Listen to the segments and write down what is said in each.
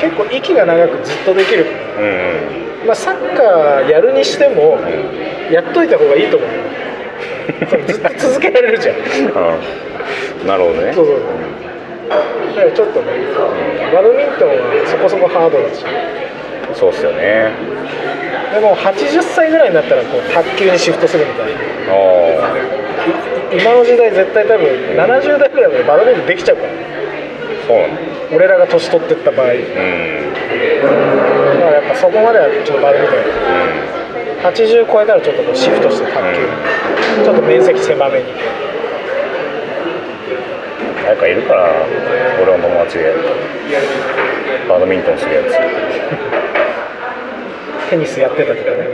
結構息が長くずっとできる、うんうん。まあ、サッカーやるにしてもやっといた方がいいと思う。ずっと続けられるじゃん。うん。なるほどね。そうそうだからちょっとねバドミントンはそこそこハードだし。そうっすよね。でも80歳ぐらいになったらこう卓球にシフトするみたいな。あ今の時代絶対多分70代ぐらいまでバドミントンできちゃうから。あそうなんだ俺らが年取ってった場合。だうん。からやっぱそこまではちょっとバドミントンやる80超えたらちょっとこうシフトして卓球、ちょっと面積狭めに。誰かいるから俺の友達でバドミントンするやつ。テニスやってたとかね。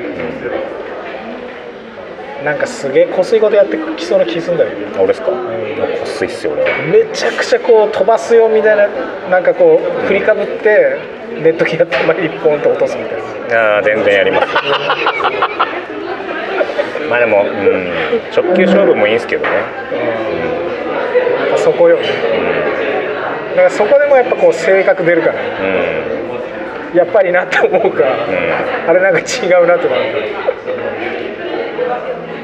なんかすげえこすいことやってきそうな気するんだよね。俺ですか、もうこっすいっすよ俺はめちゃくちゃこう飛ばすよみたいななんかこう振りかぶってネット際手前にポンと落とすみたいな。ああ全然やります。まあでも、うん、直球勝負もいいんですけどね、そこよね。だからそこでもやっぱこう性格出るから。うん。やっぱりなって思うか、うん。あれなんか違うなってなる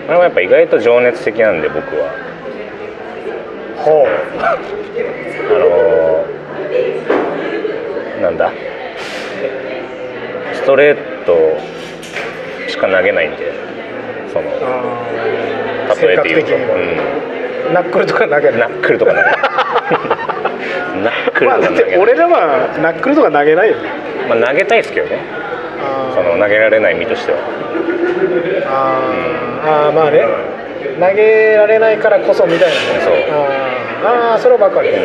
まあ、やっぱ意外と情熱的なんで僕はほあのーなんだ？ストレートしか投げないんでそのあ例えて言うと、性格的にはナックルとか投げうん、ナないックルとか投げない ナックルまあだってとか投げない、俺らはナックルとか投げないよね。まあ、投げたいですけどね。その投げられない身としては。あー。あーまあね。投げられないからこそみたいなね。そうあーあーそれはばかり、で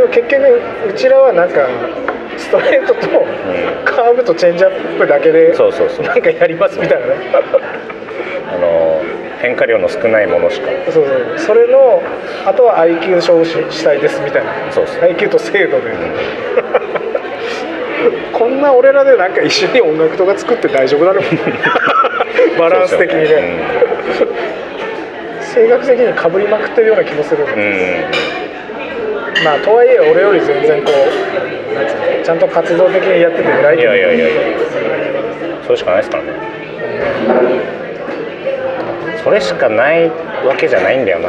も結局うちらはなんかストレートとカーブとチェンジアップだけでそうそうそう。なんかやりますみたいなね。あの変化量の少ないものしか。そうそう。それのあとは IQ 勝負ししたいですみたいな。そうそう。IQ と精度で、こんな俺らでなんか一緒に音楽とか作って大丈夫だろ うバランス的にね性格的にかぶりまくってるような気もするんだうん、うんまあとはいえ俺より全然こうなんつうのちゃんと活動的にやってて偉い。いやいやいやいや。それしかないですからね。それしかないわけじゃないんだよな。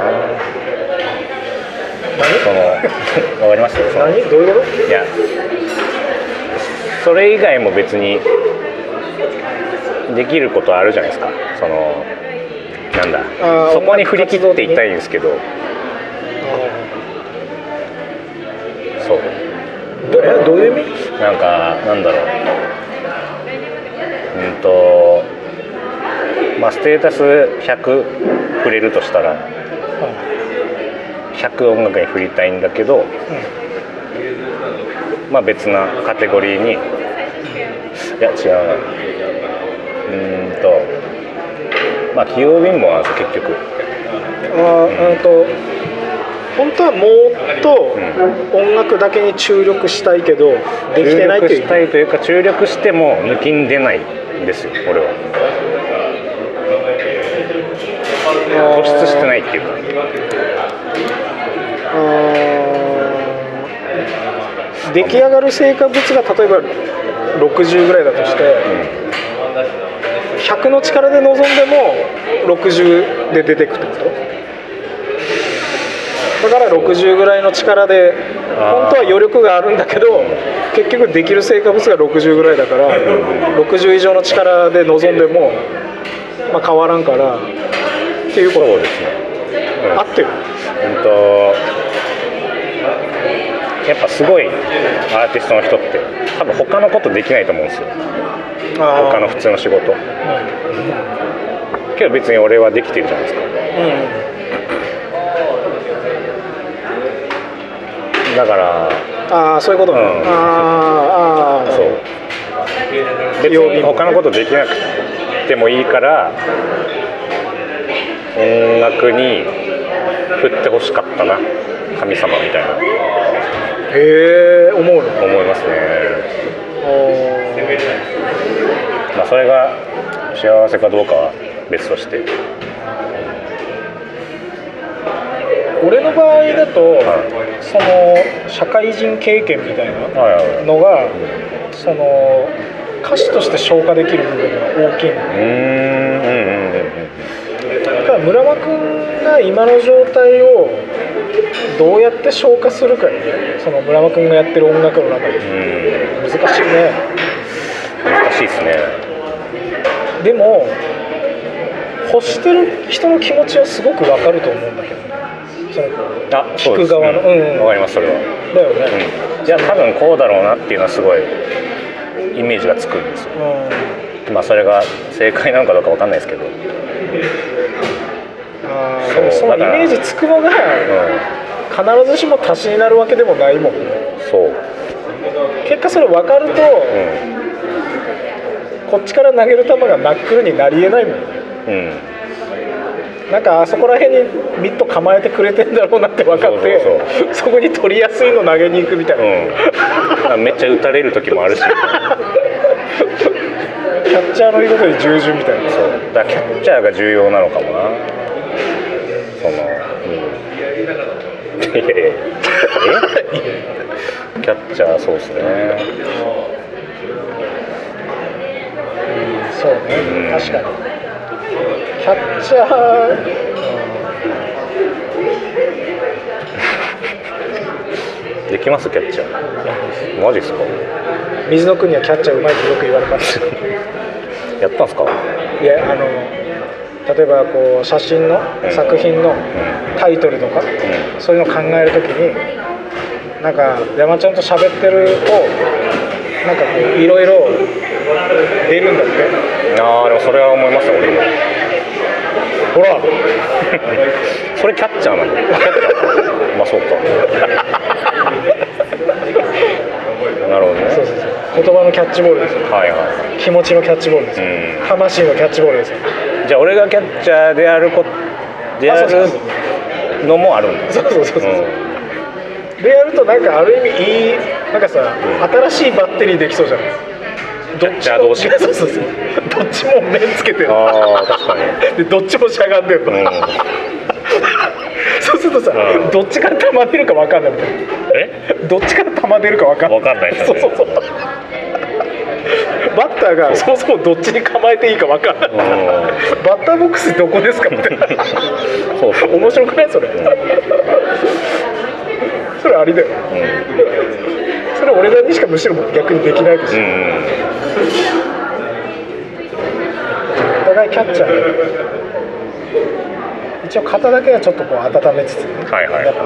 そのわかります？その。何？どういうこいや。それ以外も別にできることあるじゃないですか。そのなんだ。そこに振り切っていったいんですけど。そう。とどえどういう意味？なんかなんだろう。うんとまあステータス100振れるとしたら100音楽に振りたいんだけど、まあ別なカテゴリーに。いや違うな。うーんとまあ器用貧乏なんですよ結局。あーうんと本当はもっと音楽だけに注力したいけどできてないっていう。注力したいというか注力しても抜きん出ないんですよ俺は。突出してないっていうか。出来上がる成果物が例えば60ぐらいだとして100の力で臨んでも60で出てくってこと？だから60ぐらいの力で本当は余力があるんだけど結局できる成果物が60ぐらいだから60以上の力で臨んでも、まあ、変わらんからっていうこと。ですね、うん。合ってる？うんとやっぱすごいアーティストの人って多分他のことできないと思うんですよ。他の普通の仕事けど別に俺はできてるじゃないですか。だからああそういうことね、うん。あーあー。そう。別に他のことできなくてもいいから音楽に振ってほしかったな。神様みたいな。へえ思うの？思いますね。まあそれが幸せかどうかは別として。俺の場合だと、はその社会人経験みたいなはいはい。のがその歌手として消化できる部分が大きいの。うーんうんうんうんだから村間君が今の状態をどうやって消化するかその村間君がやってる音楽の中で。うん。難しいね。難しいですね。でも欲してる人の気持ちはすごくわかると思うんだけどね。そのあ聞く側の。うん。うんわかりますそれは。だよね、うん。いや多分こうだろうなっていうのはすごいイメージがつくんですよ。うん。まあそれが正解なのかどうかわかんないですけど、うん、あでもそのイメージつくのが必ずしも足しになるわけでもないもんね。そう、結果それ分かると、うん、こっちから投げる球がナックルになりえないもんねうん。なんかあそこら辺にミット構えてくれてんだろうなって分かってそこに取りやすいの投げに行くみたいな、うん、めっちゃ打たれる時もあるし。キャッチャーの言うことに従順みたいな。そう。だキャッチャーが重要なのかもな。そのうん。いやいやいや。え？キャッチャーそうですね。そうね、うん。確かにキャッチャー、できますキャッチャー。マジですか？うん水野君にはキャッチャーうまいってよく言われます。やったんすか？いやあの例えばこう写真のうん。作品のタイトルとか、うそういうのを考えるときになんか山ちゃんと喋ってるとなんかこういろいろ出るんだってんああでもそれは思いますよ俺も。ほら。それキャッチャーなんだキャッチャーまあそうか。なるほどね。そうそうそう。言葉のキャッチボールですよ。はいは気持ちのキャッチボールですよ、うん。魂のキャッチボールですよ。いじゃあ俺がキャッチャーであるこでああそうそう。るのもあるんだそうそうそうそう、うん。でやるとなんかある意味いいなんかさ、新しいバッテリーできそうじゃない？キャッチャー同士そうそうそうどっちも面つけてる。ああ確かに。でどっちもしゃがんでるの、うん。そうするとさ、うん。どっちから球出るか分かんないみたいえ？などっちから球出るか分かんない。分かんないね。そうそうそう。バッターがそもそもどっちに構えていいか分かんない。うん。バッターボックスどこですかみたいな。そうそう。面白くない？それ。それありだよ。うん。それ俺らにしかむしろ逆にできないし、うんうん。お互いキャッチャー。一応肩だけはちょっとこう温めつつね、はいはい。やっぱ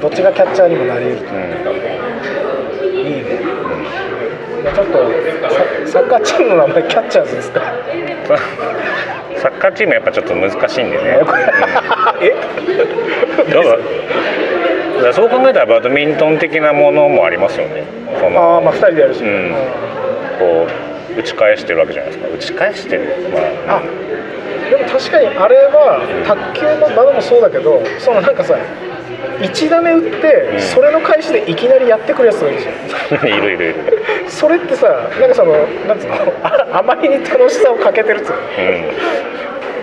どっちがキャッチャーにもなり得ると。うん。いいね、いやちょっとササッカーチームの名前キャッチャーズですか？サッカーチームやっぱちょっと難しいんでね、うん。え？だからそう考えたらバドミントン的なものもありますよね。ああまあ2人でやるし、うん。こう打ち返してるわけじゃないですか。打ち返してる。まああでも確かにあれは卓球の場でもそうだけどそのなんかさ1打目打って、うん。それの返しでいきなりやってくるやつがいるじゃん。いるいるいる。それってさなんかそのなんつうのああまりに楽しさをかけてるっつうの。うん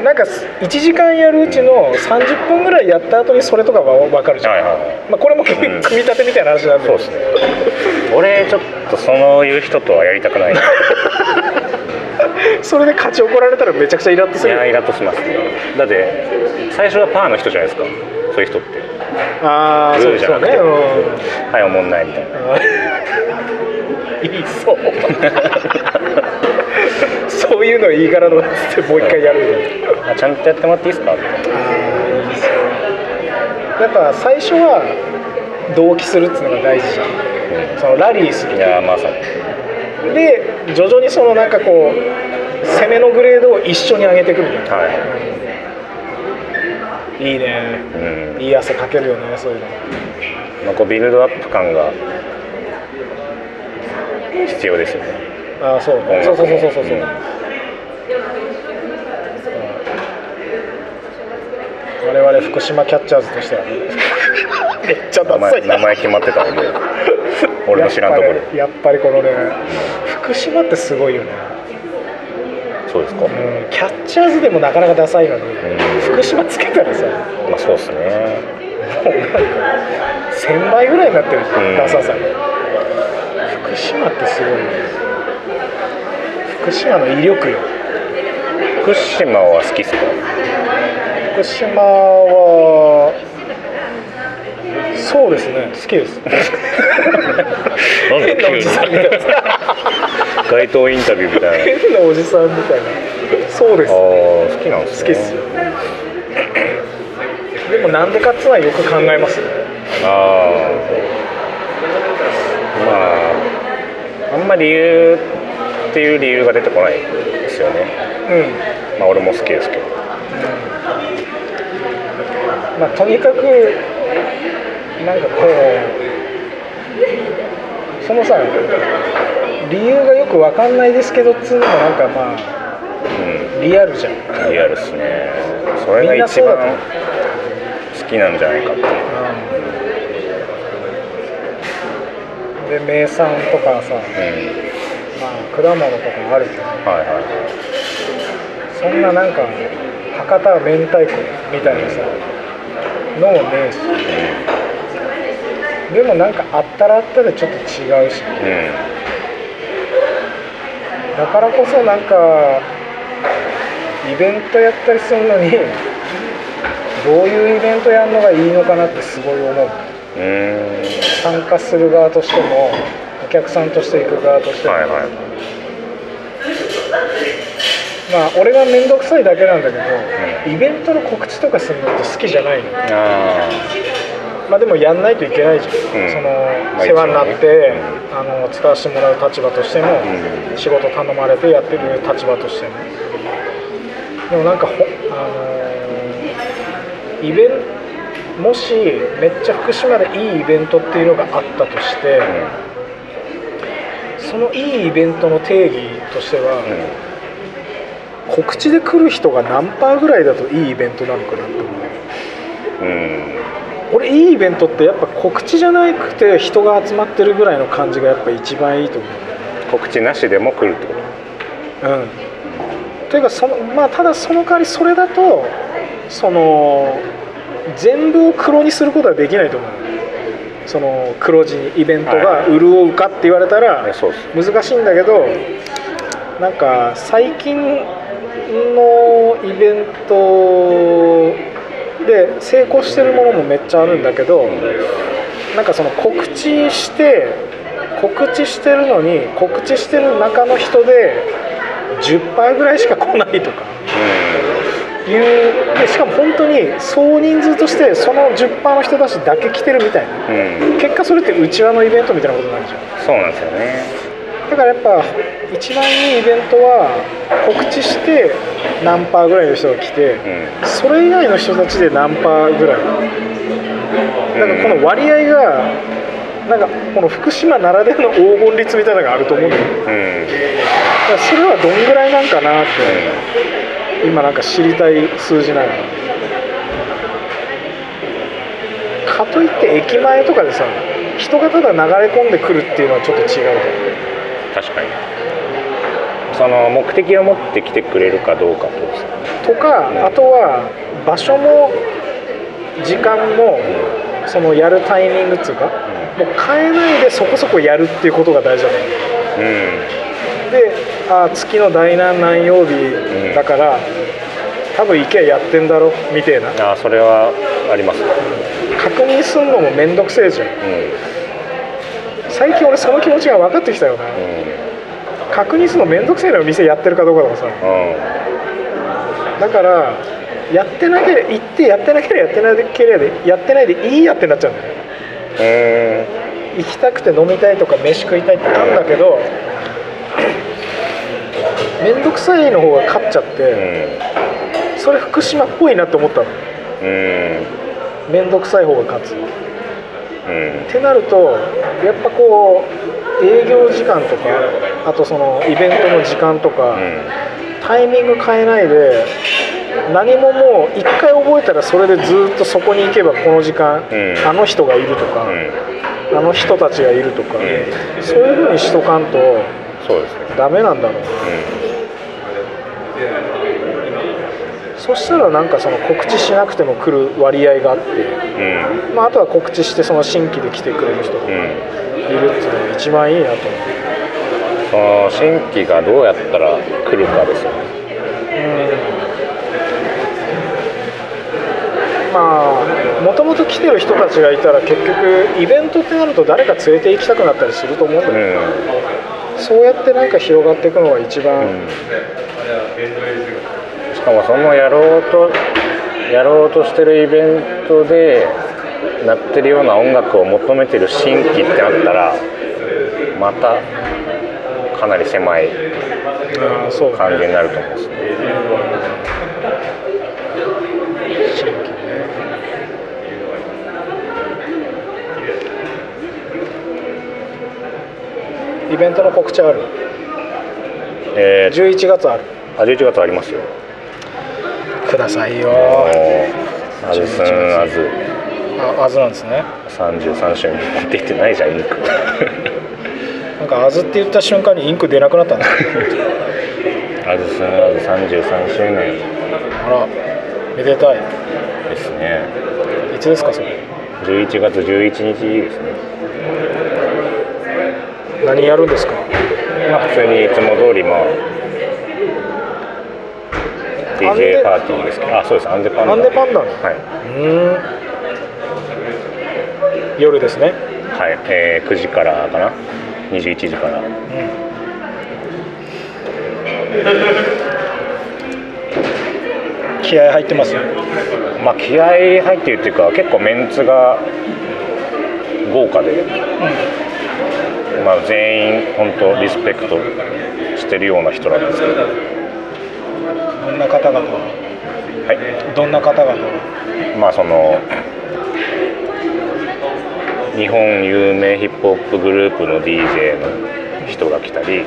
なんか1時間やるうちの30分ぐらいやった後にそれとかは分かるじゃん、はいはい。まあ、これも組み立てみたいな話なんで。そうですね。俺ちょっとそのいう人とはやりたくない。い それで勝ち怒られたらめちゃくちゃイラッとするよ。やイラッとします。ねだって最初はパーの人じゃないですか。そういう人って。ああそうじゃなくて。ね、うん。はいおもんないみたいな。言 いそうそういうの言い柄のやつってもう一回やるみたいなあちゃんとやってもらっていいですか？みたいやっぱ最初は同期するっていうのが大事じゃん。そのラリーする。いやまさに。で徐々にそのなんかこう攻めのグレードを一緒に上げていくみたい。なはいいね。うん。いい汗かけるよねそういうの。まあ、こうビルドアップ感が必要ですよねああそう。そうそうそうそうそうそう、うん。我々福島キャッチャーズとしては。めっちゃダ名サい。前名前決まってたので 俺の知らんところ。やっぱりやっぱりこのね福島ってすごいよね、そうですか、うん、キャッチャーズでもなかなかダサいのに、ん。福島つけたらさ。まあそうですね。1000倍ぐらいになってる。ダサさ。が福島ってすごいね福島の威力よ。福島は好きっすか？福島はそうですね。好きです。なんだ変なおじさんみたいな。街頭インタビューみたいな。変なおじさんみたいな。そうです。ああ好きなんですね。好きっすよ。でもなんでかっつはよく考えます。よああまああんま理由っていう理由が出てこないですよね。うん。まあ俺も好きですけど。まあとにかくなんかこうそのさ理由がよくわかんないですけどっつうのもなんかまあうリアルじゃん。んリアルっすね。それが一番好きなんじゃないかって。で名産とかさ、うんまあ、果物とかあるけどはいはい。そんななんか博多明太子みたいなさのもねえしでもなんかあったらあったでちょっと違うし。うん。だからこそなんかイベントやったりするのにどういうイベントやるのがいいのかなってすごい思う。う参加する側としてもお客さんとして行く側として。も、はいはい。まあ俺が面倒くさいだけなんだけど、イベントの告知とかするのって好きじゃないの。あまあでもやんないといけないじゃん、うん。そのまあ世話になって、あの使わせてもらう立場としても、うん。仕事頼まれてやってる立場としても。でもなんかほあのーイベンもしめっちゃ福島でいいイベントっていうのがあったとして、あそのいいイベントの定義としては、うん。うん告知で来る人が何パーぐらいだといいイベントなのかなって思う。うん。俺いいイベントってやっぱ告知じゃなくて人が集まってるぐらいの感じがやっぱ一番いいと思う。告知なしでも来るってこと？うん。というかそのまあただその代わりそれだとその全部を黒にすることはできないと思うその黒字にイベントが潤うかって言われたら難しいんだけどなんか最近のイベントで成功してるものもめっちゃあるんだけどなんかその告知して告知してるのに告知してる中の人で10%ぐらいしか来ないとかいうでしかも本当に総人数としてその10%の人たちだけ来てるみたいな。うん、うん、結果それって内輪のイベントみたいなことになるじゃんそうなんですよね。だからやっぱ一番いいイベントは告知して何パーぐらいの人が来てうん。それ以外の人たちで何パーぐらい。だからこの割合がなんかこの福島ならではの黄金率みたいなのがあると思うんだよだうん。からそれはどんぐらいなんかなって今なんか知りたい数字なの？かといって駅前とかでさ人がただ流れ込んでくるっていうのはちょっと違う確かに。その目的を持ってきてくれるかどうかととか、あとは場所も時間もそのやるタイミングっていうか、もう変えないでそこそこやるっていうことが大事だと思う。うん。であ月の第何何曜日だから、多分 IKEA やってんだろみたいな。ああそれはありますね。確認するのもめんどくせえじゃん。う最近俺その気持ちが分かってきたよな、ん。確認するのめんどくせえのよ店やってるかどうかとかさ。うん。だからやってなければ行ってやってなければやってなければやってないでいいやってなっちゃうんだよ。ねうん行きたくて飲みたいとか飯食いたいってあるんだけど面倒くさいの方が勝っちゃっうて、ん。それ福島っぽいなって思ったの。うん。面倒くさい方が勝つ。っうん。てなるとやっぱこう営業時間とかあとそのイベントの時間とか、タイミング変えないで何ももう一回覚えたらそれでずっとそこに行けばこの時間、うん。あの人がいるとか、うん。あの人たちがいるとか、ん。そういうふうにしとかんとそうですね。ダメなんだろう。なうそしたらなんかその告知しなくても来る割合があって、うん。まあ、あとは告知してその新規で来てくれる人がいるうんっていうのが一番いいなと思う、その新規がどうやったら来るかですよね。まあもともと来てる人たちがいたら結局イベントってなると誰か連れて行きたくなったりすると思うんだけど、うん。そうやってなんか広がっていくのが一番、うんしかもそのやろうとやろうとしてるイベントでなってるような音楽を求めてる新規ってなったらまたかなり狭い感じになると思うんですね新規ね。イベントの告知ある？えー、11月ある。あ11月ありますよくださいよ。アズスンアズあアズなんですね。33周年出てないじゃんインク。なんかアズって言った瞬間にインク出なくなったんだ。アズスンアズ33周年あらめでたい。ですね。いつですかそれ？11月11日ですね。何やるんですか？まあ普通にいつも通りまあ DJ パーティーですけどあそうです。アンデパンダアンデパンダのはうーん夜ですね。い、はい。えー、9時からかな？21時から。気合入ってます？よまあ気合入ってるっていうか結構メンツが豪華で、まあ全員本当リスペクトしてるような人なんですけど。はどんな方々い。どんな方々まあその日本有名ヒップホップグループの DJ の人が来たり、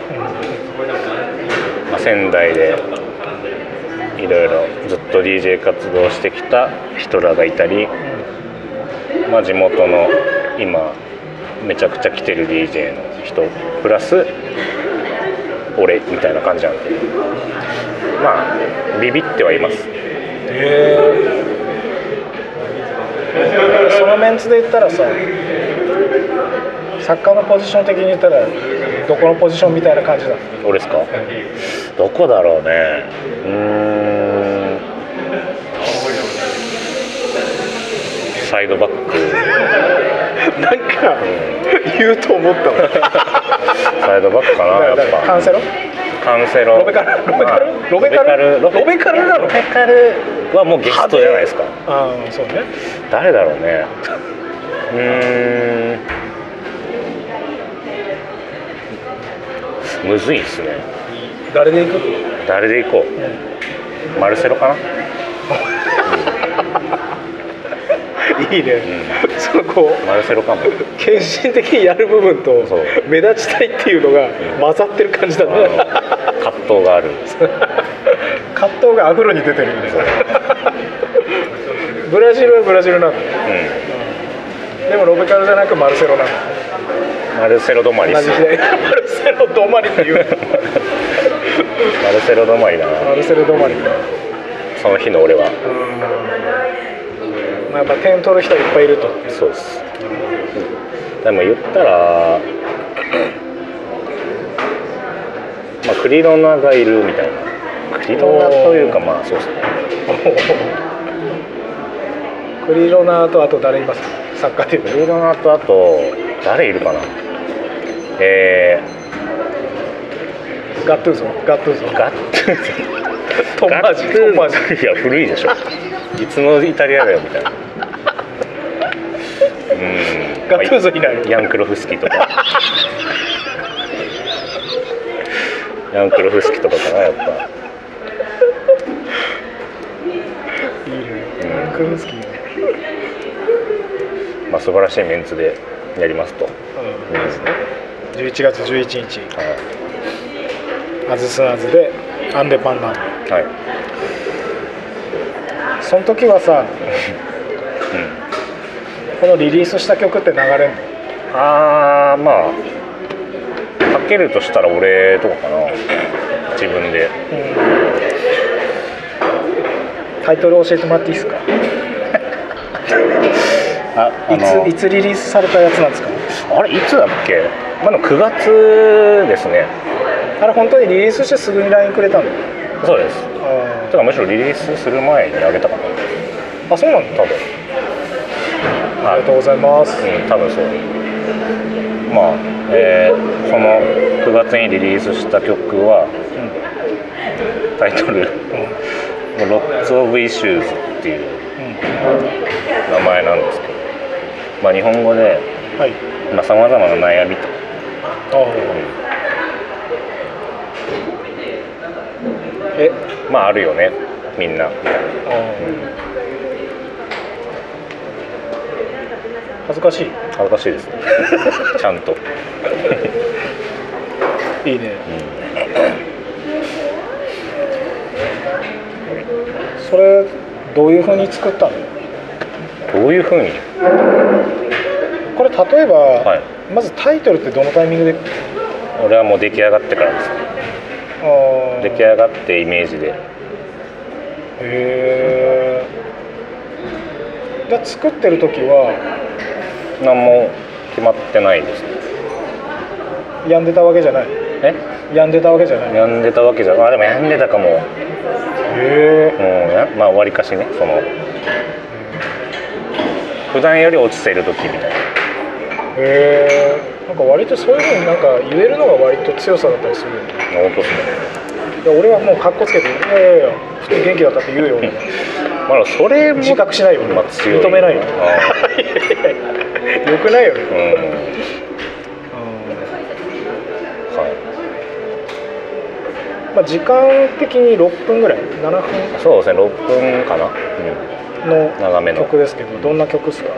まあ、仙台でいろいろずっと DJ 活動してきた人らがいたり、まあ、地元の今めちゃくちゃ来てる DJ の人プラス俺みたいな感じなんでまあビビってはいます。へえそのメンツで言ったらさサッカーのポジション的に言ったらどこのポジションみたいな感じだ？俺ですか。どこだろうね。うーん。サイドバック。なんか言うと思ったわ。サイドバックかなやっぱ。カンセロ？カンセロロベカル？ロベカル？まあロベカル？ロロベカルなの？ロベカル。はもうゲストじゃないですか。ああそうね。誰だろうねうーん。むずいっすね。誰で行く？誰で行こう？マルセロかな、いいね、そのこうマルセロかも献身的にやる部分と目立ちたいっていうのが混ざってる感じだあのね葛藤がある。葛藤がアフロに出てるみたいなブラジルはブラジルなんだようでもロベカルじゃなくマルセロなんだんマルセロ止まりマルセロ止まりっていう。マルセロ止まりだな。マルセロ止まり。その日の俺はまあ、やっぱ点取る人はいっぱいいると。そうです。でも言ったらまあクリロナがいるみたいな。クリロナというかまあそうですね。クリロナとあと誰います？サッカーでいうクリロナとあと誰いるかな？えとガットゥーゾガットゥーゾー、ガッツートンマージ。トンマージいや古いでしょ。いつのイタリアだよみたいな。うんガットゥーゾい。ないヤンクロフスキとか。ヤンクロフスキとかかなやっぱ。いいね。クルンスキーね。まあ素晴らしいメンツでやりますと、うん。ですね。11月11日。はアズスアズでアンデパンダン。い、はい。その時はさうん、このリリースした曲って流れんの？あーまあかけるとしたら俺とかかな。自分で。タイトル教えてもらっていいですか？ああいのついつリリースされたやつなんですか？あれいつだっけ？まだ9月ですね。あれ本当にリリースしてすぐに LINE くれたの？そうです。あてかむしろリリースする前にあげたかな。あそうなんだ。多分ありがとうございます。うん多分そう。まあえーその9月にリリースした曲はタイトル「Lots of Issues」っていう名前なんですけど、まあ、日本語ではい。さまざ、まな悩みと、あえ？まああるよねみんな。みたいな恥ずかしい。恥ずかしいですね。ちゃんと、いいね。それどういうふうに作ったの？どういうふうに？これ例えば、はい。まずタイトルってどのタイミングで？俺はもう出来上がってからです。出来上がってイメージで。へえじゃあ作ってる時は何も決まってないですね。病んでたわけじゃない？え？病んでたわけじゃない？へ病んでたわけじゃあでも病んでたかも。もえ。うやまあわりかしねその。普段より落ちてる時みたいな。へえ。なんか割とそういうふうになんか言えるのが割と強さだったりするよね。本当ですね。いや俺はもうカッコつけて「いやいやいや普通に元気だったって言うよ」まあそれも自覚しないよまあ強い認めないよあ よくないよね。ーうん。はい。まあ時間的に6分ぐらい？7分？そうですね6分かな、うん、の長めの。曲ですけどどんな曲ですか？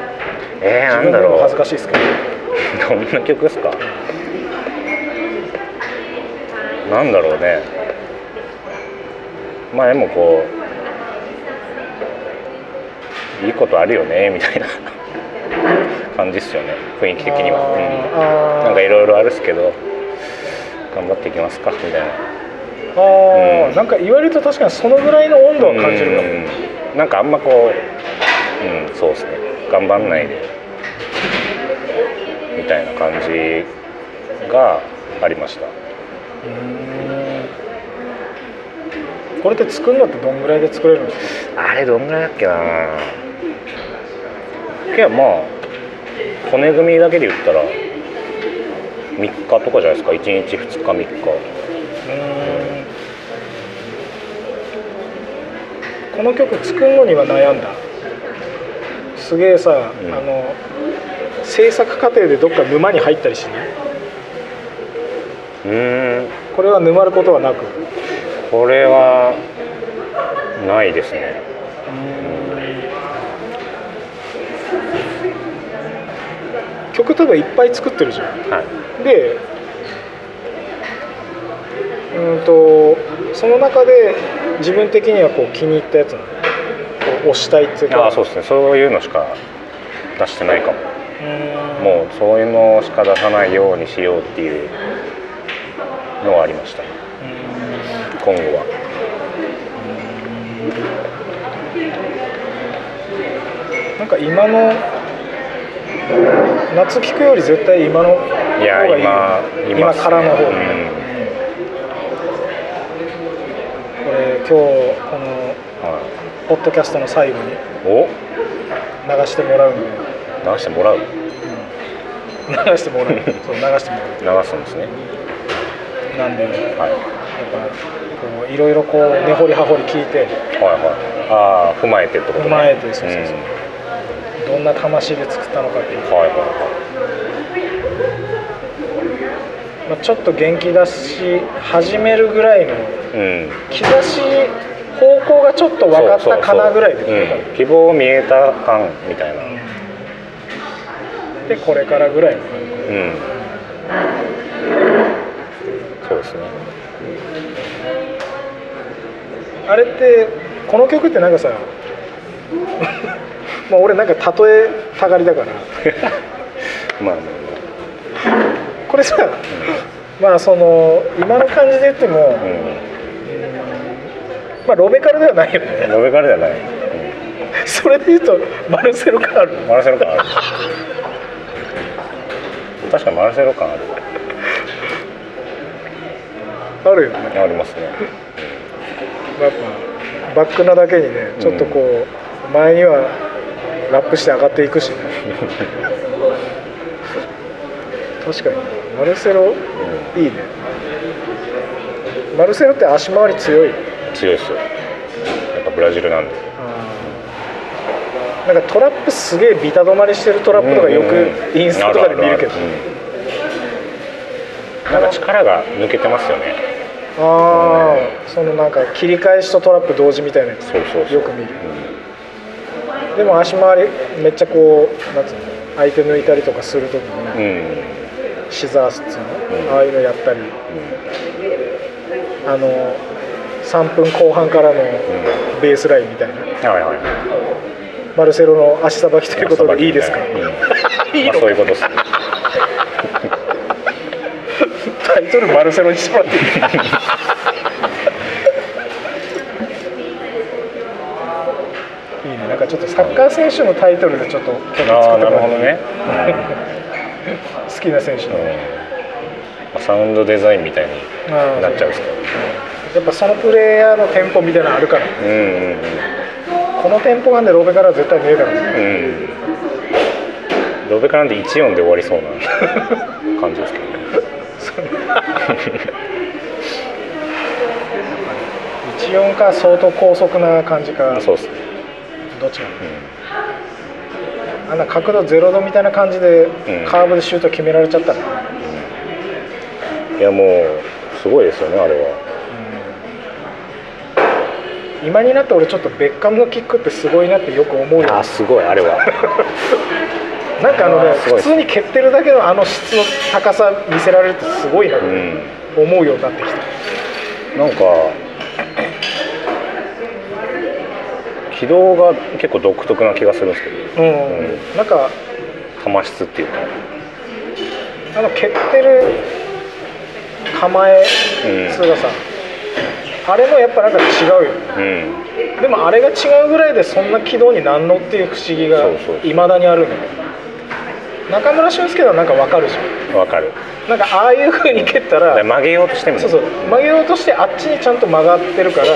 えー、自なんだろう。恥ずかしいですけど。どんな曲ですか？なんだろうね。まあでもこういいことあるよねみたいな感じっすよね雰囲気的には、うん、なんかいろいろあるっすけど頑張っていきますかみたいな。あー、うん。なんか言われると確かにそのぐらいの温度は感じるかも。うん。なんかあんまこううんそうですね。頑張んないでみたいな感じがありました。これって作るのってどんぐらいで作れるんですか？あれどんぐらいだっけなけどまあ骨組みだけで言ったら3日とかじゃないですか。1日2日3日。この曲作るのには悩んだ。すげえさ、ん。あの制作過程でどっか沼に入ったりしない？うーん。これは沼ることはなく？これはないですね曲多分いっぱい作ってるじゃん。はい。でうんとその中で自分的にはこう気に入ったやつなの。こう押したいっていうか。ああそうですね。そういうのしか出してないかも。うん。もうそういうのしか出さないようにしようっていうのはありました。今後は。なんか今の夏聞くより絶対今の方いやがいい今今っすね。からの方。が、うん。これ今日このはポッドキャストの最後にい、お。流してもらうんで流してもら う？流してもらう。そう流してもら流すんですね。うなんでやっはいぱこういろいろこう根掘り葉掘り聞いて。はいはい。ああ踏まえてってことね。踏まえてそうそうそう。うんどんな魂で作ったのかっていう、はいはまあ、ちょっと元気出し始めるぐらいの兆し方向がちょっと分かったかなぐらいでそうそうそう。うん、希望見えた感みたいな。でこれからぐらいの。うん。そうですね。あれってこの曲ってなんかさまあ俺なんか例えたがりだから。まあまこれさまあその今の感じで言ってもあまあうんまあロベカルではないよね。ロベカルじゃない、う んそれで言うとマルセロ感ある。マルセロ感ある。確かにマルセロ感ある。あるよね。ありますね。やっぱバックなだけにねちょっとこう、前にはラップして上がっていくし。ね確かに。マルセロ？いいね。マルセロって足回り強い？強いですよ。やっぱブラジルなんで。なんかトラップすげえビタ止まりしてるトラップとかよくインスタとかで見るけど。なんか力が抜けてますよね。ああそのなんか切り返しとトラップ同時みたいなやつ。そうそうそう。よく見るでも足回りめっちゃこうなんつうの相手抜いたりとかするときに、シザースっつうの、うん。ああいうのやったり。あの3分後半からのベースラインみたいな。はいはいマルセロの足さばきということでいいですか、うん。いいのまあ、そういうことですね。タイトルマルセロにしてもらっていいいいねなんかちょっとサッカー選手のタイトルでちょっと曲作ってもらってなるほどね、好きな選手の、うん。まあ、サウンドデザインみたいになっちゃうんですけどやっぱそのプレイヤーのテンポみたいなのあるから。うんうんこのテンポ感でロベからは絶対ねえからね。うん。うんロベカなんて1音で終わりそうな 感じですけどね。一音か相当高速な感じか。そうですね、どっちかあんな角度ゼロ度みたいな感じでうん。カーブでシュート決められちゃったら、うん、いやもうすごいですよねあれは。今になって俺ちょっとベッカムのキックってすごいなってよく思うよ。あすごいあれは。なんかあのね普通に蹴ってるだけのあの質の高さ見せられるってすごいなってうん。思うようになってきた、なんか軌道が結構独特な気がするんですけど。うん。うんなんか球質っていうか。あの蹴ってる構えうん。あれもやっぱなんか違うよね。うん。でもあれが違うぐらいでそんな軌道になんのっていう不思議がいまだにあるんだよ中村俊輔はなんかわかるじゃわかる。んなんかああいう風に蹴ったら、で曲げようとしても。そうそう。曲げようとしてあっちにちゃんと曲がってるから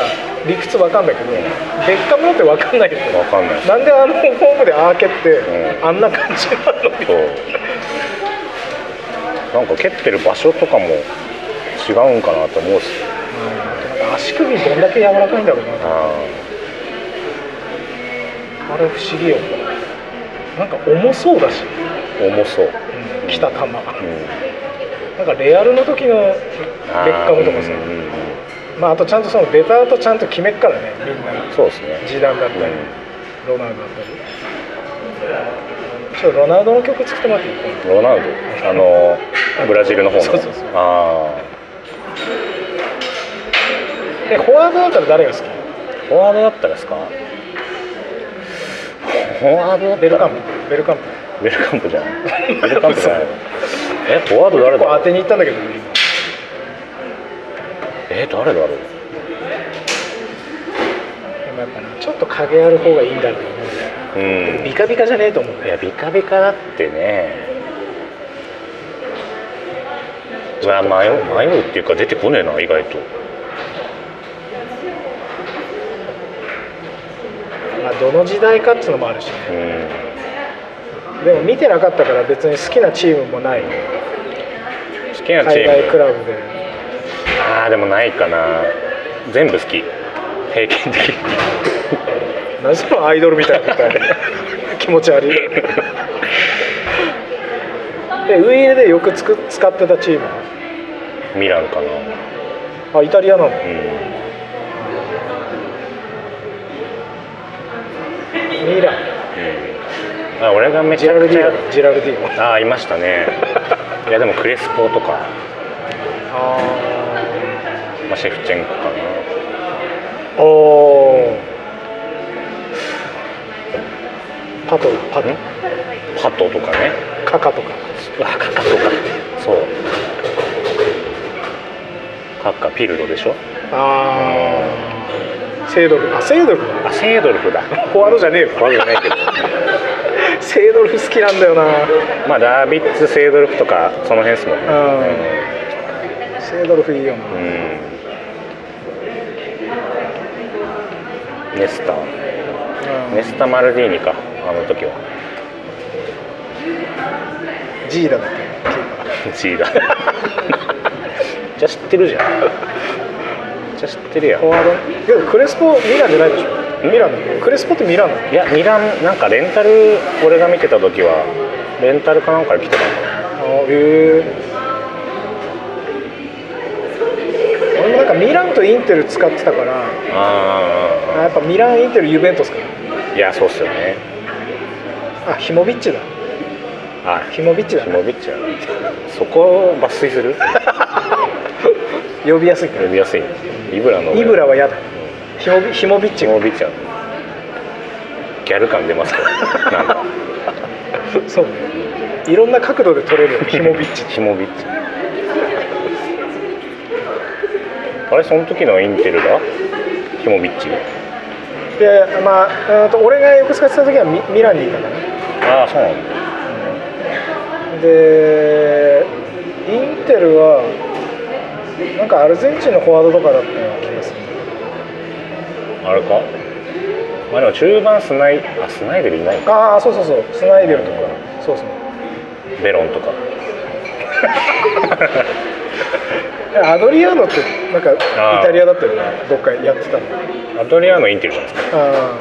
理屈わかんないけどベッカムのってわかんないよね。わかんない。なんであのフォームでああ蹴って、うん。あんな感じなのそう。なんか蹴ってる場所とかも違うんかなと思うし。なん。か足首どんだけ柔らかいんだろうな。ああ。れ不思議よ。なんか重そうだし、ー重そう、うん、来た球。うん、なんかレアルの時のベあッカムとかさ。まああとちゃんとそのベターとちゃんと決めっからねみんな。そうですね。ジダンだったり、うん。ロナウドだったり。ちょっとロナウドの曲作ってもらっていい？ロナウド？あのブラジルの方の？そうそうそう。あえフォワードだったら誰が好き？あフォワードだったらですか？フォワードベルカンプ。ベルカンプベルカンプじゃないベルカンプじゃない。えフォワード誰だ？当てに行ったんだけどね。え誰だろう？今でもやっぱなちょっと影ある方がいいんだろうううん。ビカビカじゃねえと思ういやビカビカだってね。うわ迷う迷うっていうか出てこねえな意外と。まあどの時代かっつうのもあるしね。うんでも見てなかったから別に好きなチームもない。好きなチ海外クームラブで。ああでもないかな。全部好き。平均的何そのアイドルみたいな答え。気持ち悪い。でウイイレでよくつく使ってたチームミランかな。あイタリアなの？うん。ミラン。うんあ俺がめジちゃくちゃラルディーノジラルディーノああいましたね。いやでもクレスポとか、あまあ、シェフチェンコかな。ーおー。パトパト。ん？パトとかね。カカとか。うわカッカとか。そう。カッカピルドでしょ？ああセードル。フあセードル。フだあセードルフだ。フォワードじゃねえよフォワードじゃないけどセードルフ好きなんだよな。まあダービッツセードルフとかその辺ですもんね。うん。セードルフいいよな。うん。ネスタうん。ネスタ・マルディーニかあの時は。ジーダだっけ？キーパー1位だじゃあ知ってるじゃん。じゃあ知ってるやん。フォワード？クレスポミランじゃないでしょミランだよクレスポってミランだよいやミランなんかレンタル俺が見てた時はレンタルかなんかで来てたのかあへえ。俺もなんかミランとインテル使ってたからなああやっぱミランインテルユベントスか？あいやそうっすよね。なあヒモビッチだ。あヒモビッチだ。ヒモビッチだ。そこを抜粋する？呼びやすい。呼びやすい。イブラのイブラは嫌だヒモビヒモビッチヒモビッチはギャル感出ますけど。なんか。そう。ねいろんな角度で取れるよヒモビッチヒモビッチあれその時のインテルが？ヒモビッチでまあうんと俺がよく使ってた時はミミランにいたかな。ああそうなんだ。でインテルはなんかアルゼンチンのフォワードとかだったような気がするあれか？まあでも中盤スナイあスナイデルいないか。ああそうそうそう。スナイデルとか。そうそう。ベロンとか。アドリアーノってなんかイタリアだったよね。どっかやってたの。アドリアーノインテルじゃないですか、ああ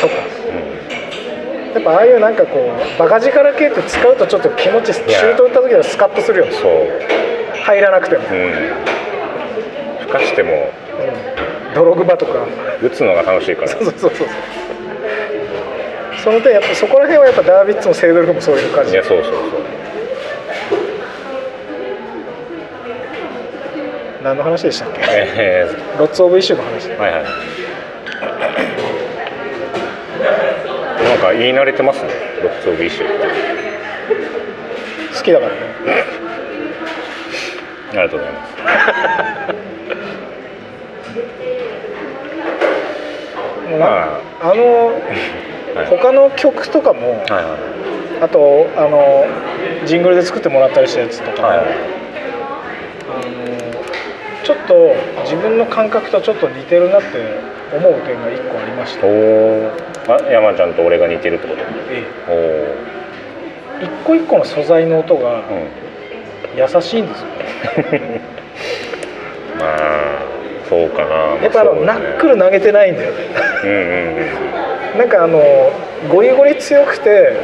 そっか。うやっぱああいうなんかこうバカ力系って使うとちょっと気持ちシュート打った時はスカッとするよん、そう。入らなくても、うん。ふかしてもうんドログバとか。打つのが楽しいから。そうそうそう。そうその点やっぱそこら辺はやっぱダービッツもセイドルフもそういう感じ。いやそうそうそう何の話でしたっけ？え Lots of Issue の話。ー、はいはい。なんか言い慣れてますね Lots of Issue好きだからね。ありがとうございますもうなまあのはい。他の曲とかもあとあのジングルで作ってもらったりしたやつとかも、あのちょっと自分の感覚とちょっと似てるなって思う点が一個ありましたおおあ山ちゃんと俺が似てるってこと？えおおえ一個一個の素材の音がうん。優しいんですよ、まあそうかな。やっぱあの、ナックル投げてないんだよね。うんうんうんなんかあのゴリゴリ強くて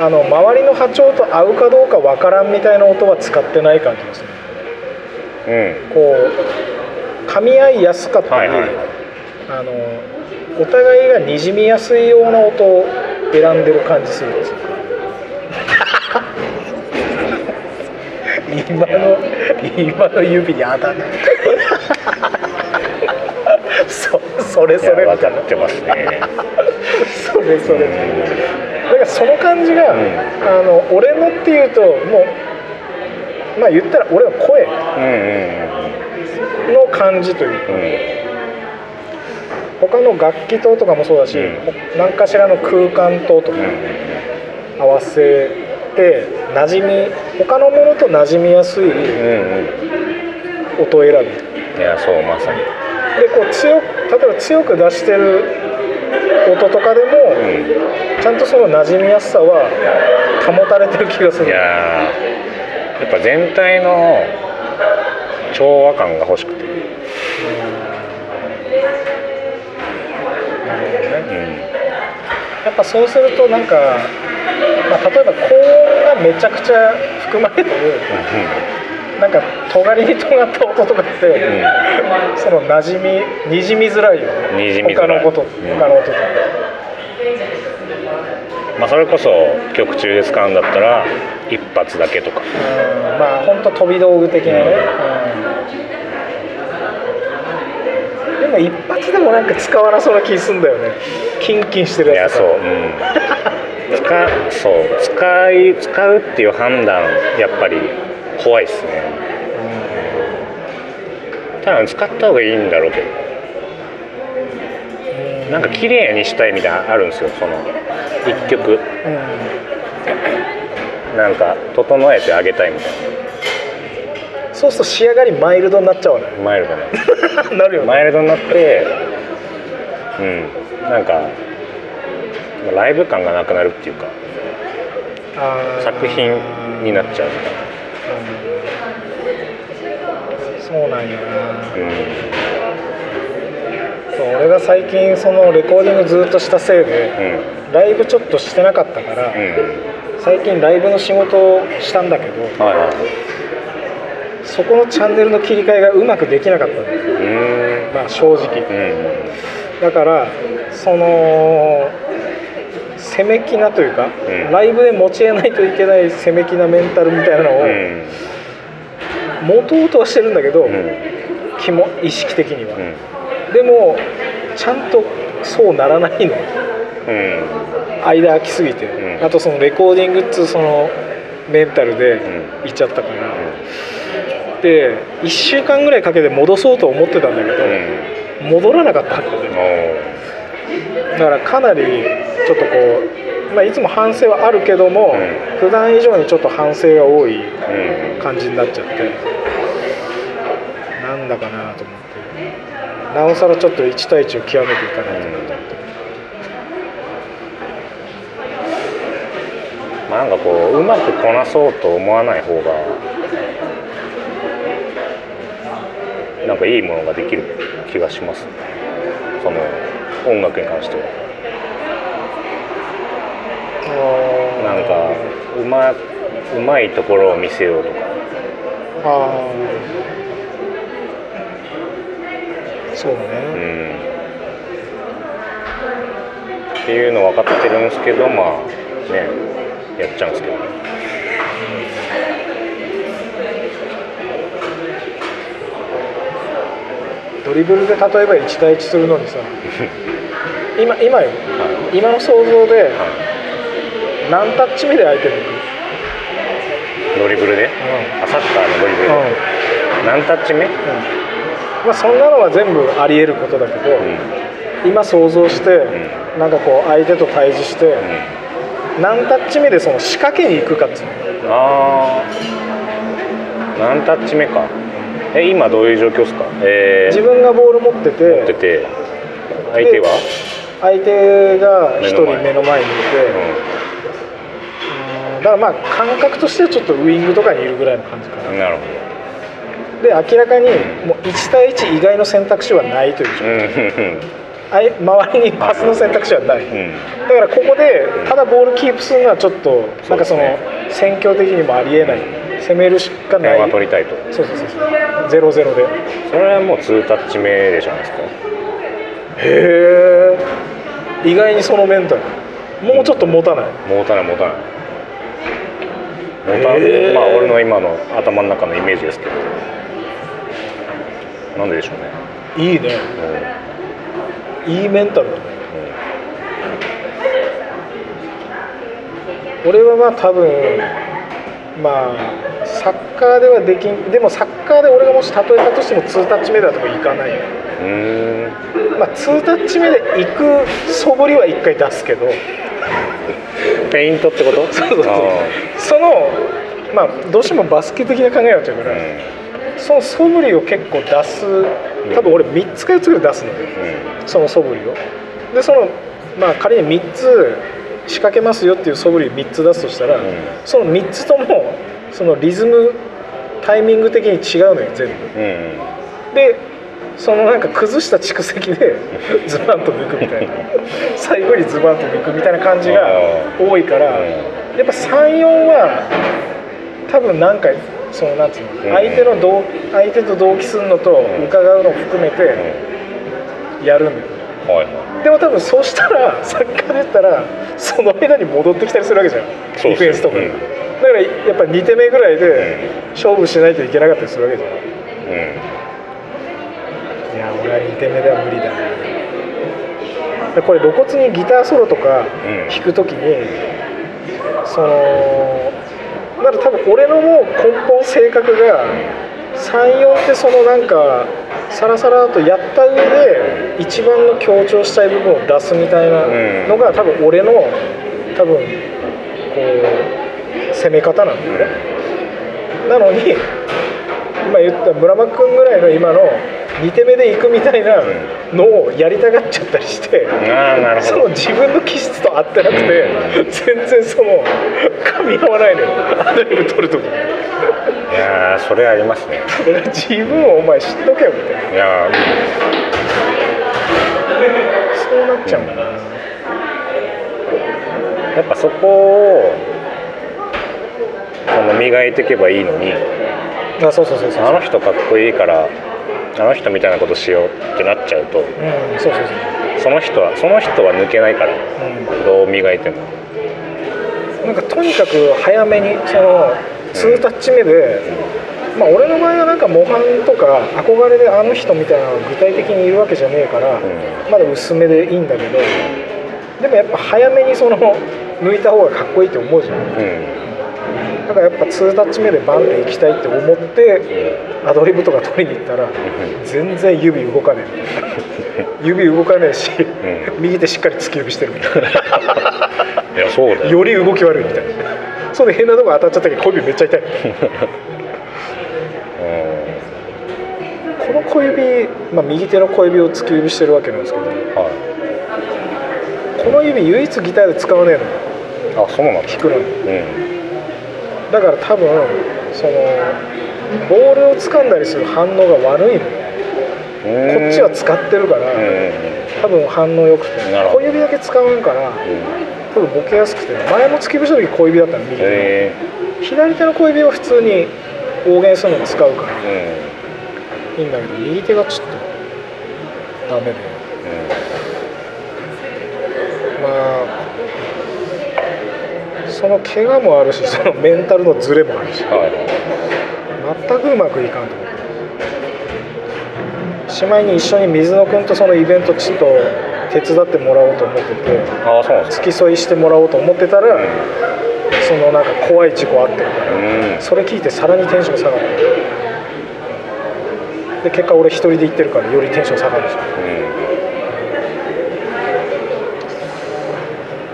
あの周りの波長と合うかどうかわからんみたいな音は使ってない感じですねうんこう噛み合いやすかったり、はいはいあのお互いがにじみやすいような音を選んでる感じするんですよ。今の今の指に当たるそそれいそれみたいな。かってますね。それそれ。だからその感じが、ん。あの俺のっていうともうまあ言ったら俺の声うんうんの感じというかうん。うん他の楽器塔とかもそうだし、うん。何かしらの空間塔とか合わせて馴染み他のものと馴染みやすいうんうん。音を選ぶ。いやそうまさにでこう強く例えば強く出してる音とかでも、うちゃんとその馴染みやすさは保たれてる気がする。んいやーやっぱ全体の調和感が欲しくて。なるほどねうん。やっぱそうするとなんか、まあ、例えば高音がめちゃくちゃ含まれてるなんか尖りに尖った音とかって、その馴染みにじみづらいよね。他のこと、うん他の音とかまあそれこそ曲中で使うんだったら一発だけとか。うん。まあ本当飛び道具的なね、うん。でも一発でもなんか使わなそうな気すんだよね。キンキンしてるいやそう、やつとかうん、使そう。使い使うっていう判断やっぱり怖いっすね。多分使った方がいいんだろうけど。なんか綺麗にしたいみたいなのあるんですよその一曲。うんなんか整えてあげたいみたいそうすると仕上がりマイルドになっちゃうね。なマイルドな なるよね。マイルドになってうん。なんかまあライブ感がなくなるっていうか。作品になっちゃうみたいうんそうなんよな。なそう俺が最近そのレコーディングずっとしたせいでうん。ライブちょっとしてなかったから、うん。うん最近ライブの仕事をしたんだけどはいはい。そこのチャンネルの切り替えがうまくできなかった。ん。だよまあ正直。うん。だからその攻め気なというか、うん。ライブで持ち得ないといけない攻め気なメンタルみたいなのをうん持とうとはしてるんだけど、うん。気も意識的には、うん。でもちゃんとそうならないの。うん。間空きすぎて、うん。あとそのレコーディングっつうそのメンタルでん。行っちゃったから、で1週間ぐらいかけて戻そうと思ってたんだけど、うん。戻らなかったんだよね。おだからかなりちょっとこう、まあ、いつも反省はあるけども、うん。普段以上にちょっと反省が多い感じになっちゃってなんだかなと思って。なおさらちょっと1対1を極めていかないとなと思って。まあなんかこううまくこなそうと思わない方がなんかいいものができる気がします。ねその音楽に関してはなんかうまうまいところを見せようとか。ああそううね、ん。っていうの分かってるんですけどまあねやっちゃうんですけどね。ドリブルで例えば1対1するのにさ今今よ。は今の想像でい。は何タッチ目で相手に行く、いドリブルで？あサッカーのドリブルで。何タッチ目？うんまあ、そんなのは全部ありえることだけど、今想像して、なんかこう相手と対峙して、何タッチ目でその仕掛けに行くかっていう。のああ何タッチ目か。え今どういう状況ですか？えー、自分がボール持ってて持ってて。相手は？相手が1人目の前目の前にいて、うんだからまあ感覚としてはちょっとウイングとかにいるぐらいの感じかな。うんなるほで明らかにもう1対1以外の選択肢はないという状どうん。況あい周りにパスの選択肢はない、うん。うんだからここでただボールキープするのはちょっとなんかその戦況的にもありえない。攻めるしかない。点は取りたいと。そうそうそうそう。ゼロゼロで。へそれはもう2タッチ目でじゃないですか。え。意外にそのメンタル。もうちょっと持たない。持たない持たない持たへー。まあ俺の今の頭の中のイメージですけど。なんででしょうね。いいね。うん。いいメンタルだね。俺はまあ多分まあサッカーではできんでもサッカーで俺がもし例えたとしても2タッチ目だとかいかない。よまあ2タッチ目で行く素振りは1回出すけどペイントってこと？そうそうそう。あそのまあどうしてもバスケ的な考えになっちゃうから、ーその素振りを結構出す多分俺3つか4つぐらい出すのよ。うん。その素振りを。でそのまあ仮に3つ仕掛けますよっていう素振りを3つ出すとしたら、ん。その3つともそのリズムタイミング的に違うのよ全部。うんうん。でそのなんか崩した蓄積で ズバンと抜くみたいな。最後にズバンと抜くみたいな感じが多いから、うん。やっぱ34は多分なんかそのなんつううん。の相手の同相手と同期するのとん。伺うのを含めてやるん。だよはいはい。でも多分そうしたらサッカーで言ったらその間に戻ってきたりするわけじゃん。ディフェンスとかが、うん。だからやっぱ2手目ぐらいで勝負しないといけなかったりするわけじゃん。うん。いや俺は2手目では無理だな。でこれ露骨にギターソロとかうん。弾くときに、そのだから多分俺のもう根本性格が34ってそのなんかさらさらとやった上で一番の強調したい部分を出すみたいなのが多分俺の多分こう攻め方なんだよね。なのに今言った村間君ぐらいの今の2手目で行くみたいなのをやりたがっちゃったりしてああなるその自分の気質と合ってなくて全然その噛み合わないのよ。アドリブ取るときいやーそれありますね。自分をお前知っとけよみたいな。いやそうなっちゃうんだな、ーやっぱそこをその磨いていけばいいのにあそうそうそうそう。あの人かっこいいからあの人みたいなことしようってなっちゃうとうんそうそうそう。その人はその人は抜けないからうどう磨いても。んなんかとにかく早めにその2タッチ目で、まあ俺の場合はなんか模範とか憧れであの人みたいなのが具体的にいるわけじゃねえから、ん。まだ薄めでいいんだけどでもやっぱ早めにその抜いた方がかっこいいって思うじゃんだからやっぱ2タッチ目でバンっていきたいって思ってアドリブとか取りに行ったら全然指動かねえ。指動かねえし、右手しっかり突き指してるみたいな。いやそうだよ。より動き悪いみたいな。それで変なとこ当たっちゃったけど小指めっちゃ痛い。この小指、まあ、右手の小指を突き指してるわけなんですけどうんはこの指唯一ギターで使わねえの。あそうなんだ。弾くのに。うんだから多分そのボールを掴んだりする反応が悪いのよ。こっちは使ってるから、多分反応良くて小指だけ使わんからうん多分ボケやすくて前も突き指した時小指だったの右手左手の小指は普通に大弦するのに使うからえいいんだけど右手がちょっとダメで。まあその怪我もあるしそのメンタルのズレもあるし。うんはい。全くうまくいかんと思ってしまいに一緒に水野君とそのイベントちょっと手伝ってもらおうと思っててああそう付き添いしてもらおうと思ってたら、そのなんか怖い事故あってるから、うん。それ聞いてさらにテンション下がってで結果俺一人で行ってるからよりテンション下がるじゃん。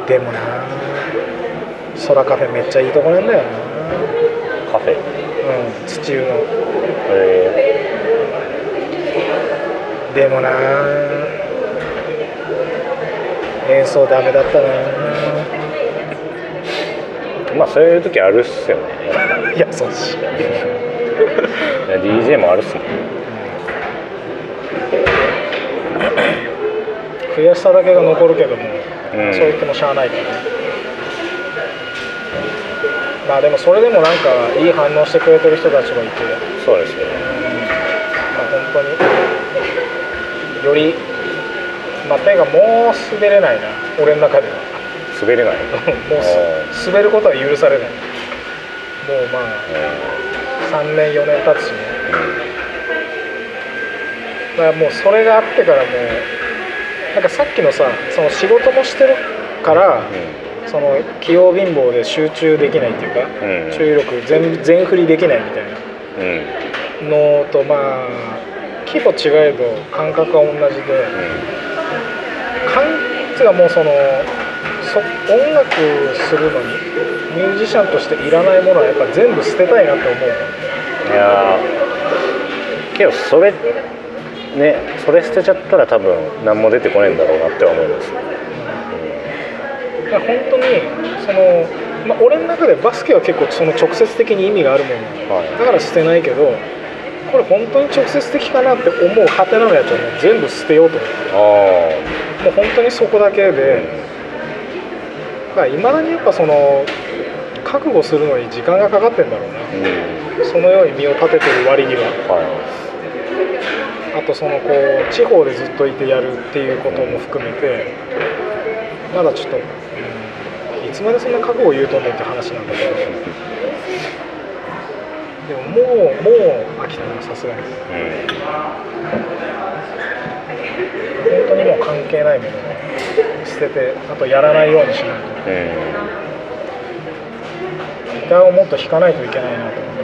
うん。でもな空カフェめっちゃいいとこなんだよなカフェ？うん土湯の。え。でもな。演奏ダメだったな。ーまあそういう時あるっすよね。いやそうしいや DJ もあるっすもん。悔しさだけが残るけども、うん。そう言ってもしゃあないから。ねまあでもそれでもなんかいい反応してくれてる人たちがいて。そうですよねまあ、本当に。より、まあ、手がもう滑れないな。俺の中では。滑れない。もうす滑ることは許されない。もうまあ3年4年経つしね。だからもうそれがあってからもうなんかさっきのさその仕事もしてるからその器用貧乏で集中できないっていうか、うん。注意力全全振りできないみたいな。のとまあ規模違えど感覚は同じで感つうかもうそのそ音楽するのにミュージシャンとしていらないものはやっぱ全部捨てたいなって思う。いやー。けどそれねそれ捨てちゃったら多分何も出てこないんだろうなっては思いますだから本当にその、まあ、俺の中でバスケは結構その直接的に意味があるものなのはい。だから捨てないけどこれ本当に直接的かなって思うハテナのやつはもう全部捨てようと思って。あもう本当にそこだけで。いまだにやっぱその覚悟するのに時間がかかってんだろうな。あうん。そのように身を立ててる割には。はあとそのこう地方でずっといてやるっていうことも含めてまだちょっと、うんいつまでそんな覚悟を言うとんねんって話なんだけどでももうもう飽きたなさすがにいうん本当にもう関係ないものを捨ててあとやらないようにしないとうんギターをもっと弾かないといけないなと思っ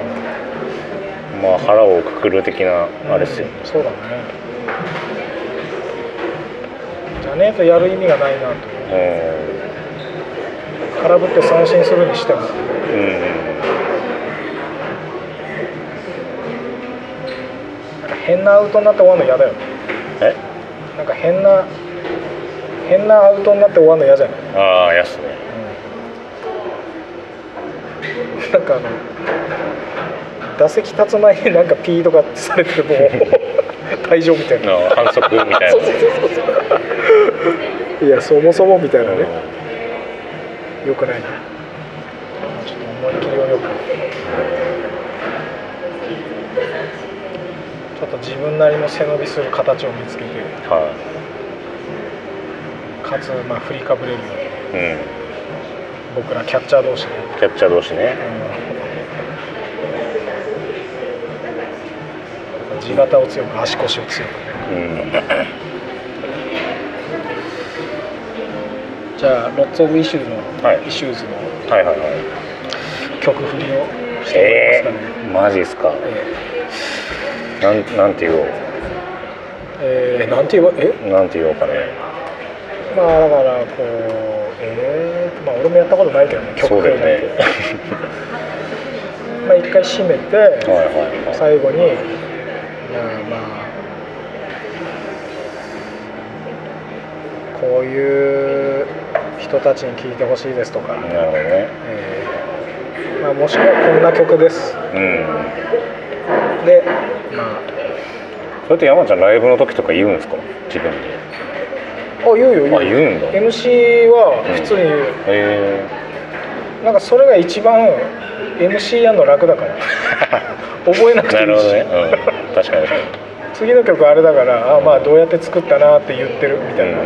まあ腹をくくる的なあれですよ、うん。そうだね。じゃねえとやる意味がないなとう空振って三振するにしても。んうんなんか変なアウトになって終わるの嫌だよね。え？なんか変な変なアウトになって終わるの嫌じゃない、ああやすね。なんかあの打席立つ前になんかピーとかされてもう 退場みたいな。反則みたいな。そうそうそうそういやそもそもみたいなね。よくないねちょっと思い切りをよくちょっと自分なりの背伸びする形を見つけてはかつまあ振りかぶれるように。い、うん、僕らキャッチャー同士で、キャッチャー同士ね。うん。地形を強く足腰を強くね。うんじゃあ Lots of Issues の、はい。 Issues のはいはいはい曲振りをしてもらえますかね、えー、マジですか？えなんなんて言おう？ーえーなんて言えばえ？なんて言おうかね。まあだからこうえー、まあ俺もやったことないけどね曲そうだよね。まあ一回締めて、はいはいはい。最後にまあまあこういう人たちに聴いてほしいですとか、なるほどね。えー。まあ、もしくはこんな曲です。うん。でまそれって山ちゃんライブの時とか言うんですか？自分で。ああ言うよ言う言うんだ。MC は普通に。言う、へなんかそれが一番 MC やんの楽だから。覚えなくえていいし、なるほどね、うん、確かに次の曲あれだからあまあどうやって作ったなって言ってるみたいな。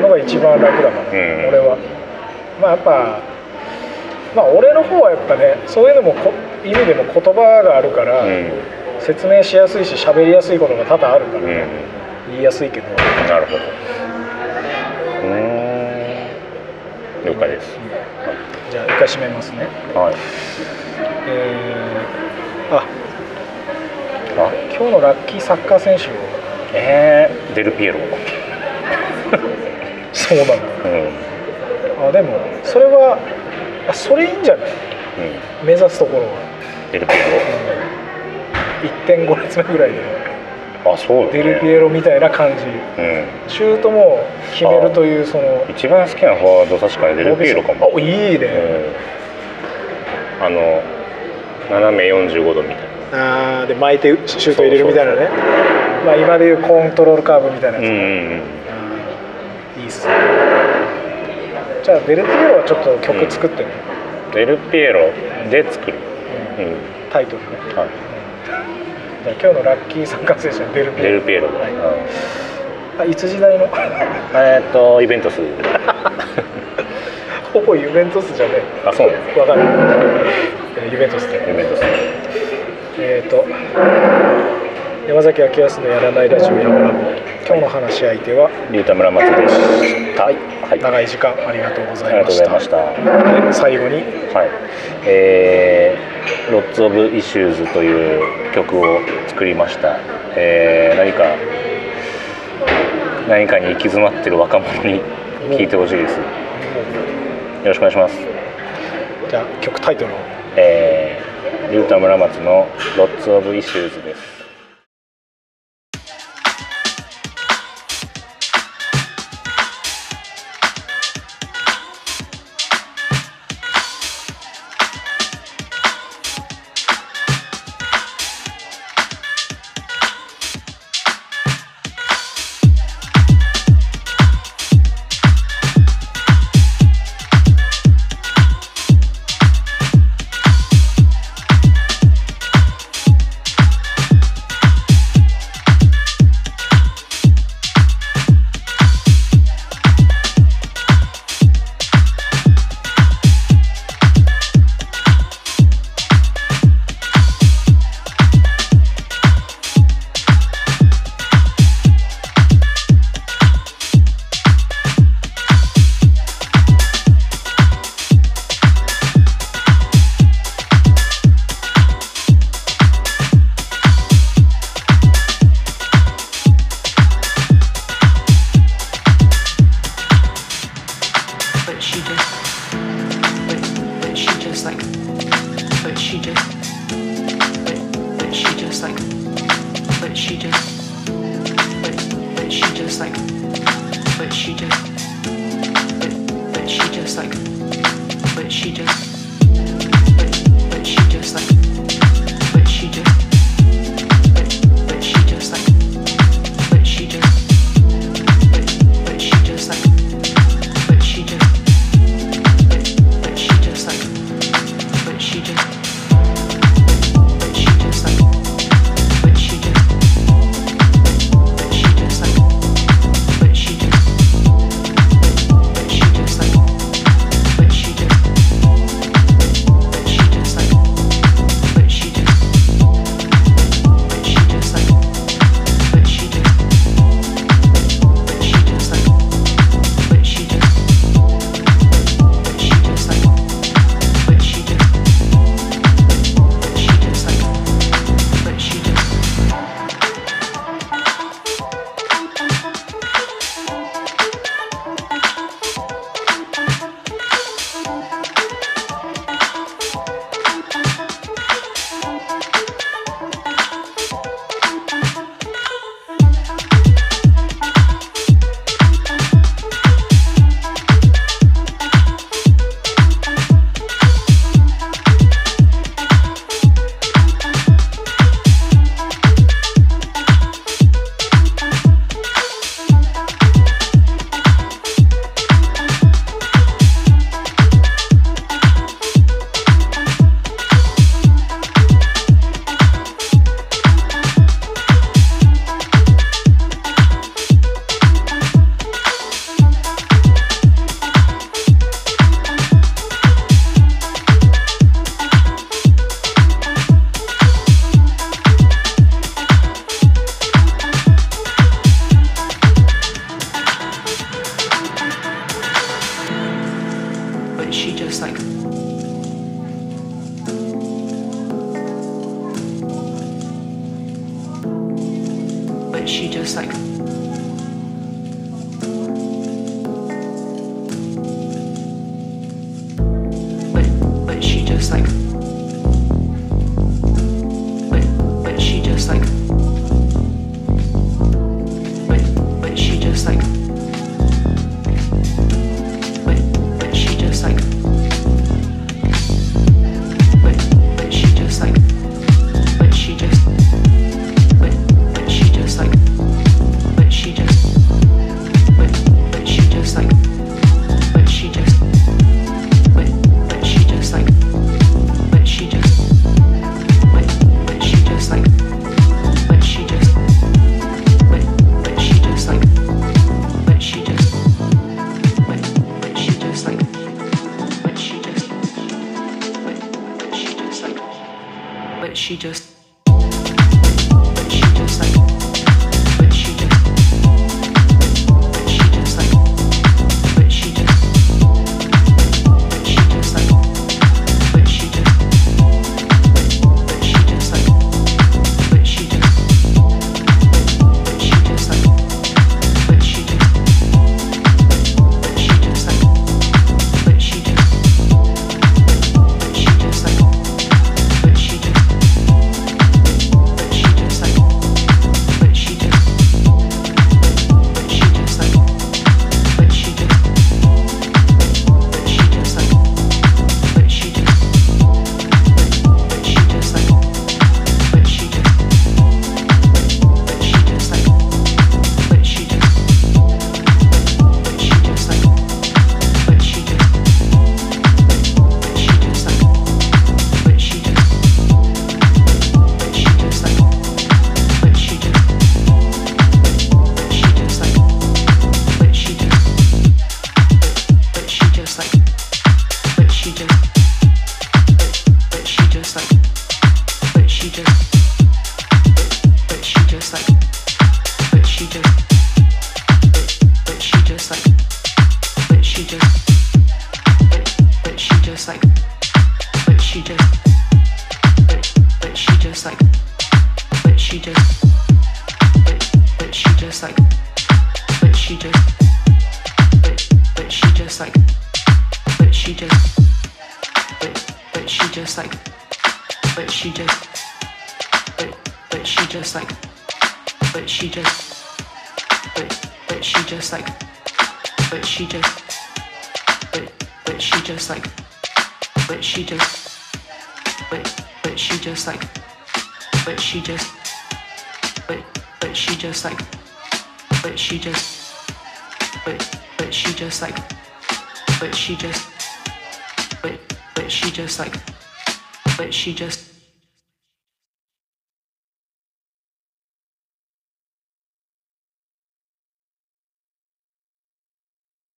のが一番楽だから、うん。俺は。まあやっぱまあ俺の方はやっぱねそういうのもこ意味でも言葉があるから、うん。うん説明しやすいし喋りやすいことが多々あるから、うん。言いやすいけど、なるほど。うーん。了解です。じゃあ一回締めますね。はい。えーあ。あ今日のラッキーサッカー選手を。え。ー、デルピエロ。そうなんだ。うん。あでもそれはあそれいいんじゃない？うん。目指すところは。デルピエ1.5列目ぐらいで。ロあそうだね。デルピエロみたいな感じ。うん。シュートも決めるというその。一番好きなフォワード確かにデルピエロかも。あいいね、うん。あの斜め45度みたいあーで巻いてシュート入れるみたいなね。まあ今でいうコントロールカーブみたいなやつ、なうんいいっすね。じゃあデルピエロはちょっと曲作ってね、デルピエロで作る。うん。うん。タイトルね。はい。じゃあ今日のラッキー参加選手はデルピエロ。デルピエロ。はい。うん。あいつ時代の？えーっとイベントス。ほぼユベントスじゃねあそうねえわかるえーユベントスで。ユベントスえっ、と山崎明康のやらないラジオ山ラボ今日の話し相手は龍太村松でした。はい、はい、長い時間ありがとうござありがとうごいましたざいました。で最後に。はい、えー、 Lots of Issues という曲を作りました、えー何か何かに行き詰まってる若者に聴いてほしいです。よろしくお願いします。じゃあ曲タイトルを。えー、龍太村松の Lots of Issues です。Just like. But she just like.